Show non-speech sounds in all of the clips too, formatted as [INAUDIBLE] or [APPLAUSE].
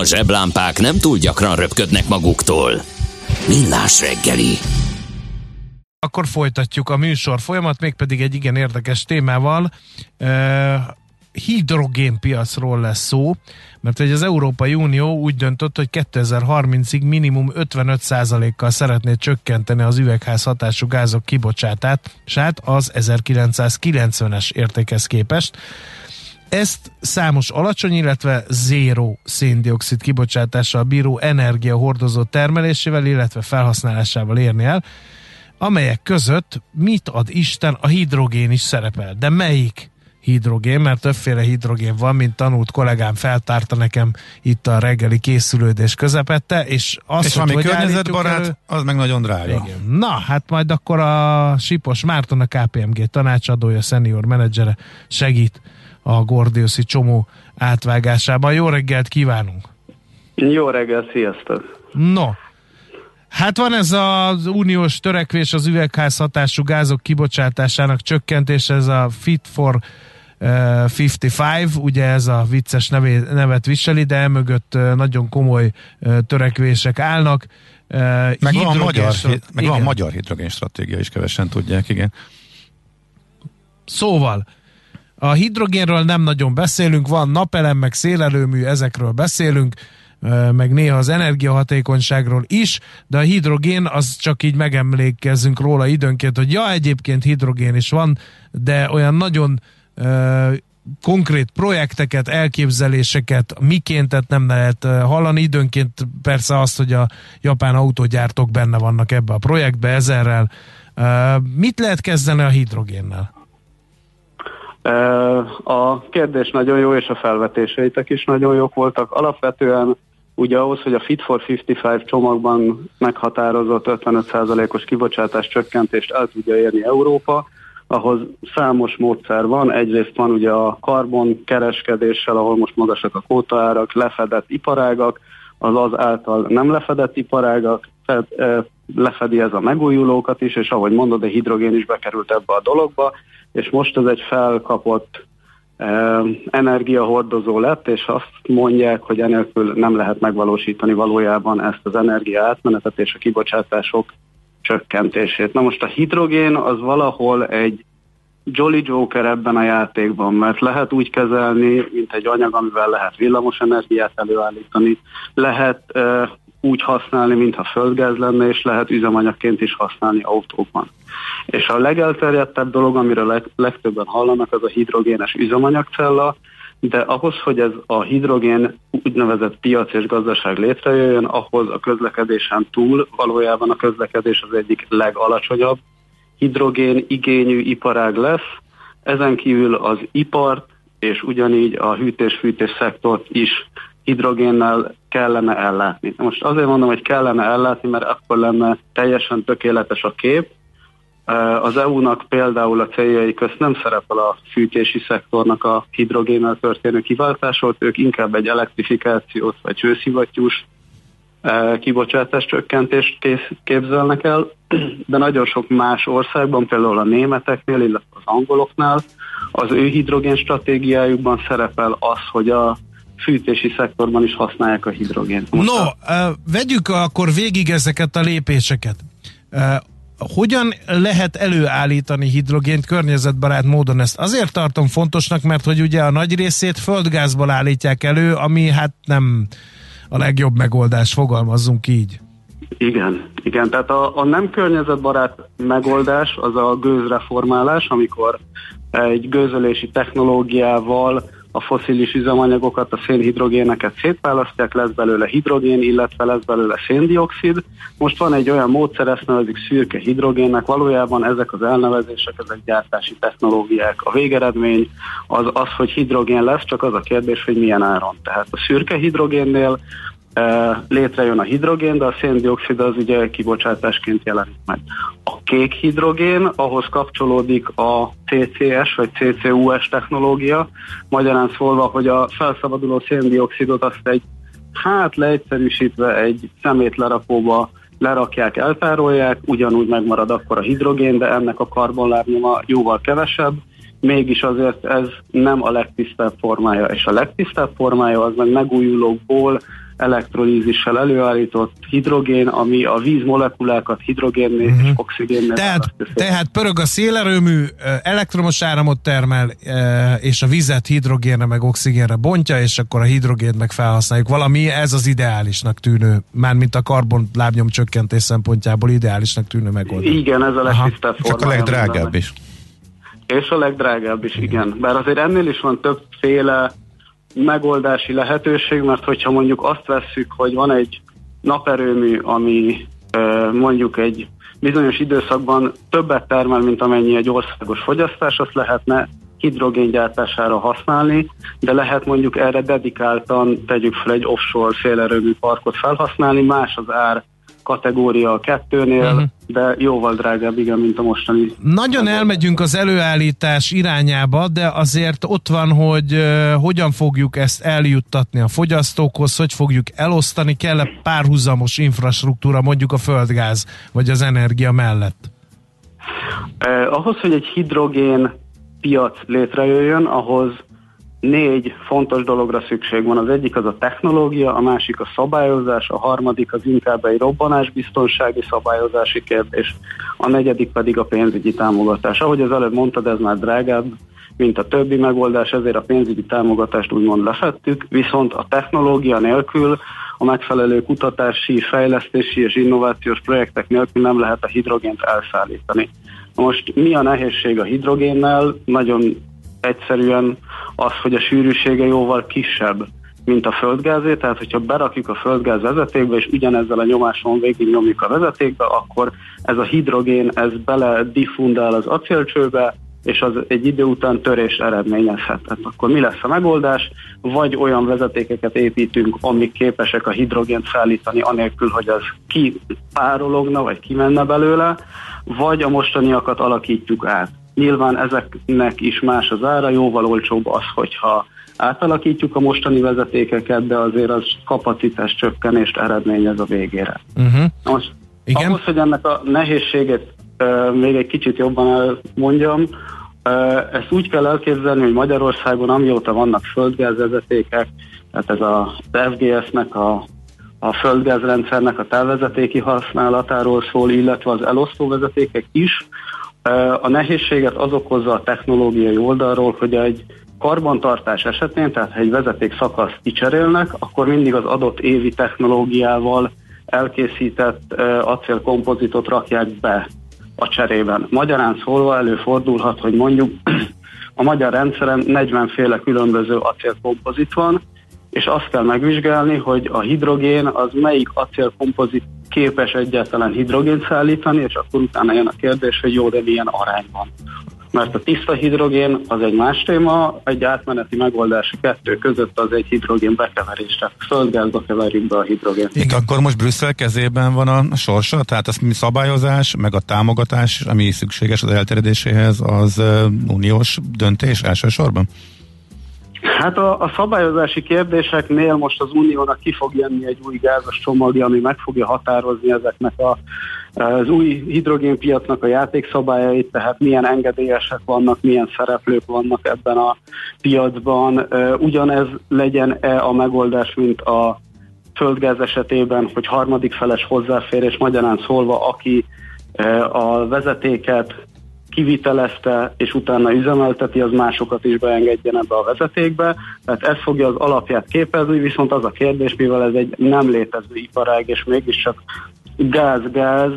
A zseblámpák nem túl gyakran röpködnek maguktól. Millás reggeli. Akkor folytatjuk a műsor folyamat, mégpedig egy igen érdekes témával. Uh, hidrogénpiacról lesz szó, mert hogy az Európai Unió úgy döntött, hogy 2030-ig minimum 55%-kal szeretné csökkenteni az üvegház hatású gázok kibocsátását az 1990-es értékhez képest. Ezt számos alacsony, illetve zéró széndiokszid kibocsátással bíró energiahordozó termelésével, illetve felhasználásával érni el, amelyek között mit ad Isten a hidrogén is szerepel. De melyik hidrogén, mert többféle hidrogén van, mint tanult kollégám feltárta nekem itt a reggeli készülődés közepette, és azt, és ami környezetbarát, elő, az meg nagyon drága. Igen. Na, hát majd akkor a Sipos Márton, a KPMG tanácsadója, senior menedzsere segít a Gordiuszi csomó átvágásában. Jó reggelt kívánunk! Jó reggelt, sziasztok! No, Hát van ez az uniós törekvés az üvegházhatású gázok kibocsátásának csökkentés, ez a Fit for uh, 55, ugye ez a vicces nevé, nevet viseli, de emögött uh, nagyon komoly uh, törekvések állnak. Meg van, magyar, meg van magyar hidrogén stratégia is, kevesen tudják, igen. Szóval, a hidrogénről nem nagyon beszélünk, van napelem, meg szélelőmű, ezekről beszélünk, meg néha az energiahatékonyságról is, de a hidrogén, az csak így megemlékezzünk róla időnként, hogy ja, egyébként hidrogén is van, de olyan nagyon konkrét projekteket, elképzeléseket miként nem lehet hallani. Időnként persze azt, hogy a japán autógyártók benne vannak ebbe a projektbe ezerrel. Mit lehet kezdeni a hidrogénnel? A kérdés nagyon jó, és a felvetéseitek is nagyon jók voltak. Alapvetően ugye ahhoz, hogy a Fit for 55 csomagban meghatározott 55%-os kibocsátás csökkentést el tudja érni Európa, ahhoz számos módszer van. Egyrészt van ugye a karbon kereskedéssel, ahol most magasak a kótaárak, lefedett iparágak, az az által nem lefedett iparágak, fed, lefedi ez a megújulókat is, és ahogy mondod, a hidrogén is bekerült ebbe a dologba, és most ez egy felkapott energiahordozó lett, és azt mondják, hogy enélkül nem lehet megvalósítani valójában ezt az energia átmenetet és a kibocsátások csökkentését. Na most a hidrogén az valahol egy Jolly Joker ebben a játékban, mert lehet úgy kezelni, mint egy anyag, amivel lehet villamos energiát előállítani, lehet uh, úgy használni, mintha földgáz lenne, és lehet üzemanyagként is használni autókban. És a legelterjedtebb dolog, amiről leg, legtöbben hallanak, az a hidrogénes üzemanyagcella, de ahhoz, hogy ez a hidrogén úgynevezett piac és gazdaság létrejöjjön, ahhoz a közlekedésen túl valójában a közlekedés az egyik legalacsonyabb hidrogén igényű iparág lesz, ezen kívül az ipart és ugyanígy a hűtés-fűtés szektort is hidrogénnel kellene ellátni. Most azért mondom, hogy kellene ellátni, mert akkor lenne teljesen tökéletes a kép. Az EU-nak például a céljai közt nem szerepel a fűtési szektornak a hidrogénnel történő kiváltásolt, ők inkább egy elektrifikációt vagy hőszivattyús kibocsátás csökkentést képzelnek el, de nagyon sok más országban, például a németeknél, illetve az angoloknál, az ő hidrogén stratégiájukban szerepel az, hogy a fűtési szektorban is használják a hidrogént. No, a... vegyük akkor végig ezeket a lépéseket. Hogyan lehet előállítani hidrogént környezetbarát módon? Ezt azért tartom fontosnak, mert hogy ugye a nagy részét földgázból állítják elő, ami hát nem a legjobb megoldás, fogalmazzunk így. Igen, igen, tehát a, a nem környezetbarát megoldás az a gőzreformálás, amikor egy gőzölési technológiával a foszilis üzemanyagokat, a szénhidrogéneket szétválasztják, lesz belőle hidrogén, illetve lesz belőle széndiokszid. Most van egy olyan módszer, ezt nevezik szürke hidrogénnek, valójában ezek az elnevezések, ezek gyártási technológiák. A végeredmény az az, hogy hidrogén lesz, csak az a kérdés, hogy milyen áron. Tehát a szürke hidrogénnél létrejön a hidrogén, de a széndiokszid az ugye kibocsátásként jelenik meg. A kék hidrogén, ahhoz kapcsolódik a CCS vagy CCUS technológia, magyarán szólva, hogy a felszabaduló széndiokszidot azt egy, hát leegyszerűsítve egy szemétlerakóba lerakják, eltárolják, ugyanúgy megmarad akkor a hidrogén, de ennek a karbonlábnyoma jóval kevesebb, mégis azért ez nem a legtisztább formája, és a legtisztább formája az meg megújulókból elektrolízissel előállított hidrogén, ami a víz molekulákat hidrogénné uh-huh. és mhm. oxigénné tehát, tehát pörög a szélerőmű, elektromos áramot termel, és a vizet hidrogénre meg oxigénre bontja, és akkor a hidrogént meg felhasználjuk. Valami ez az ideálisnak tűnő, mármint a karbon lábnyom csökkentés szempontjából ideálisnak tűnő megoldás. Igen, ez a legtisztább formája. Csak a legdrágább is. És a legdrágább is, igen. Bár azért ennél is van többféle megoldási lehetőség, mert hogyha mondjuk azt vesszük, hogy van egy naperőmű, ami mondjuk egy bizonyos időszakban többet termel, mint amennyi egy országos fogyasztás, azt lehetne hidrogéngyártására használni, de lehet mondjuk erre dedikáltan tegyük fel egy offshore szélerőmű parkot felhasználni, más az ár kategória a kettőnél, uh-huh. de jóval drágább, igen, mint a mostani. Nagyon elmegyünk az előállítás irányába, de azért ott van, hogy uh, hogyan fogjuk ezt eljuttatni a fogyasztókhoz, hogy fogjuk elosztani, kell-e párhuzamos infrastruktúra mondjuk a földgáz vagy az energia mellett? Eh, ahhoz, hogy egy hidrogén piac létrejöjjön, ahhoz négy fontos dologra szükség van. Az egyik az a technológia, a másik a szabályozás, a harmadik az inkább egy robbanásbiztonsági szabályozási kérdés, a negyedik pedig a pénzügyi támogatás. Ahogy az előbb mondtad, ez már drágább, mint a többi megoldás, ezért a pénzügyi támogatást úgymond lefettük, viszont a technológia nélkül a megfelelő kutatási, fejlesztési és innovációs projektek nélkül nem lehet a hidrogént elszállítani. Most mi a nehézség a hidrogénnel? Nagyon egyszerűen az, hogy a sűrűsége jóval kisebb, mint a földgázé, tehát hogyha berakjuk a földgáz vezetékbe, és ugyanezzel a nyomáson végig nyomjuk a vezetékbe, akkor ez a hidrogén, ez bele diffundál az acélcsőbe, és az egy idő után törés eredményezhet. Tehát akkor mi lesz a megoldás? Vagy olyan vezetékeket építünk, amik képesek a hidrogént szállítani, anélkül, hogy az kipárologna, vagy kimenne belőle, vagy a mostaniakat alakítjuk át. Nyilván ezeknek is más az ára, jóval olcsóbb az, hogyha átalakítjuk a mostani vezetékeket, de azért az kapacitás csökkenést eredményez a végére. Uh-huh. Most Igen? ahhoz, hogy ennek a nehézséget uh, még egy kicsit jobban elmondjam, uh, ezt úgy kell elképzelni, hogy Magyarországon amióta vannak földgázvezetékek, tehát ez a FGS-nek a a földgázrendszernek a távvezetéki használatáról szól, illetve az elosztóvezetékek is, a nehézséget az okozza a technológiai oldalról, hogy egy karbantartás esetén, tehát ha egy vezeték szakasz kicserélnek, akkor mindig az adott évi technológiával elkészített acélkompozitot rakják be a cserében. Magyarán szólva előfordulhat, hogy mondjuk [CLEARS THROAT] a magyar rendszeren 40 féle különböző acélkompozit van, és azt kell megvizsgálni, hogy a hidrogén az melyik acélkompozit képes egyáltalán hidrogént szállítani, és akkor utána jön a kérdés, hogy jó, de milyen arányban. Mert a tiszta hidrogén az egy más téma, egy átmeneti megoldás a kettő között az egy hidrogén bekeverés, tehát földgázba keverjük be a hidrogén. Itt akkor most Brüsszel kezében van a sorsa, tehát mi szabályozás, meg a támogatás, ami szükséges az elterjedéséhez, az uniós döntés elsősorban? Hát a, a szabályozási kérdéseknél most az Uniónak ki fog jönni egy új gázos csomagja, ami meg fogja határozni ezeknek a, az új hidrogénpiacnak a játékszabályait, tehát milyen engedélyesek vannak, milyen szereplők vannak ebben a piacban. Ugyanez legyen-e a megoldás, mint a földgáz esetében, hogy harmadik feles hozzáférés, magyarán szólva, aki a vezetéket kivitelezte, és utána üzemelteti, az másokat is beengedjen ebbe a vezetékbe. Tehát ez fogja az alapját képezni, viszont az a kérdés, mivel ez egy nem létező iparág, és mégiscsak gáz, gáz,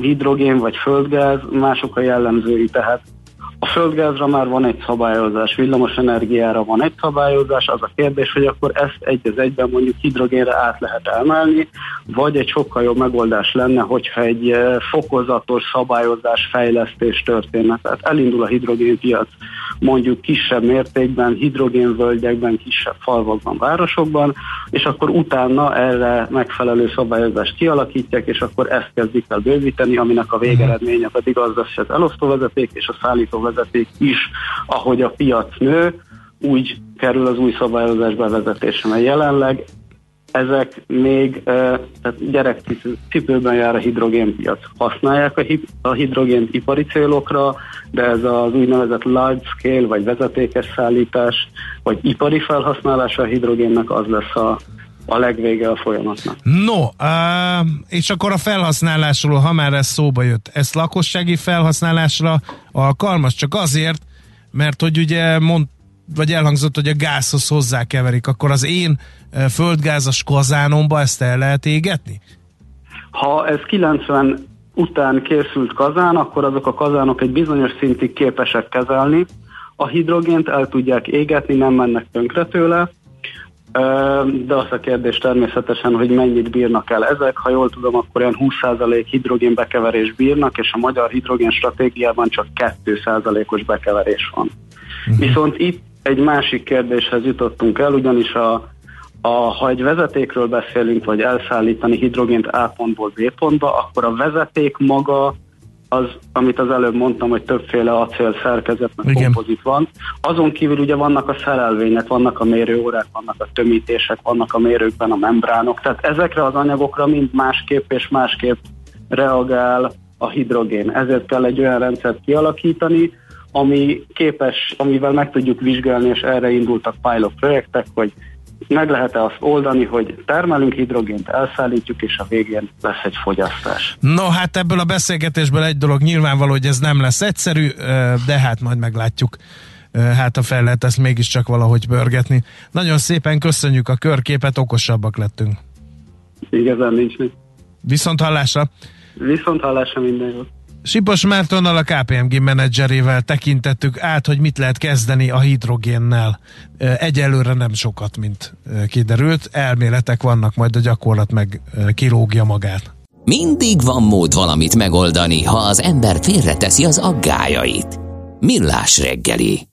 hidrogén vagy földgáz, mások a jellemzői, tehát a földgázra már van egy szabályozás, villamos energiára van egy szabályozás, az a kérdés, hogy akkor ezt egy az egyben mondjuk hidrogénre át lehet emelni, vagy egy sokkal jobb megoldás lenne, hogyha egy eh, fokozatos szabályozás, fejlesztés történne. Tehát elindul a hidrogénpiac mondjuk kisebb mértékben, hidrogénvölgyekben, kisebb falvakban, városokban, és akkor utána erre megfelelő szabályozást kialakítják, és akkor ezt kezdik el bővíteni, aminek a végeredménye pedig az lesz, hogy az elosztóvezeték és a szállítóvezeték is, ahogy a piac nő, úgy kerül az új szabályozás bevezetése, mert jelenleg ezek még tehát gyerekcipőben jár a hidrogénpiac. Használják a, hid- a hidrogént ipari célokra, de ez az úgynevezett large scale, vagy vezetékes szállítás, vagy ipari felhasználása a hidrogénnek az lesz a a legvége a folyamatnak. No, uh, és akkor a felhasználásról, ha már ez szóba jött, ezt lakossági felhasználásra alkalmas, csak azért, mert hogy ugye mond, vagy elhangzott, hogy a gázhoz hozzákeverik, akkor az én földgázas kazánomba ezt el lehet égetni? Ha ez 90 után készült kazán, akkor azok a kazánok egy bizonyos szintig képesek kezelni, a hidrogént el tudják égetni, nem mennek tönkre tőle, de az a kérdés természetesen, hogy mennyit bírnak el ezek. Ha jól tudom, akkor olyan 20% hidrogén bekeverés bírnak, és a magyar hidrogén stratégiában csak 2%-os bekeverés van. Uh-huh. Viszont itt egy másik kérdéshez jutottunk el, ugyanis a, a, ha egy vezetékről beszélünk, vagy elszállítani hidrogént A pontból B pontba, akkor a vezeték maga az, amit az előbb mondtam, hogy többféle acél szerkezet, meg kompozit van. Azon kívül ugye vannak a szerelvények, vannak a mérőórák, vannak a tömítések, vannak a mérőkben a membránok, tehát ezekre az anyagokra mind másképp és másképp reagál a hidrogén. Ezért kell egy olyan rendszert kialakítani, ami képes, amivel meg tudjuk vizsgálni, és erre indultak pilot projektek, hogy meg lehet-e azt oldani, hogy termelünk hidrogént, elszállítjuk, és a végén lesz egy fogyasztás. No, hát ebből a beszélgetésből egy dolog nyilvánvaló, hogy ez nem lesz egyszerű, de hát majd meglátjuk. Hát a fel lehet ezt mégiscsak valahogy pörgetni. Nagyon szépen köszönjük a körképet, okosabbak lettünk. Igazán nincs mit. Viszont hallásra! Viszont hallásra minden jót! Sipos Mártonnal a KPMG menedzserével tekintettük át, hogy mit lehet kezdeni a hidrogénnel. Egyelőre nem sokat, mint kiderült. Elméletek vannak, majd a gyakorlat meg kilógja magát. Mindig van mód valamit megoldani, ha az ember félreteszi az aggájait. Millás reggeli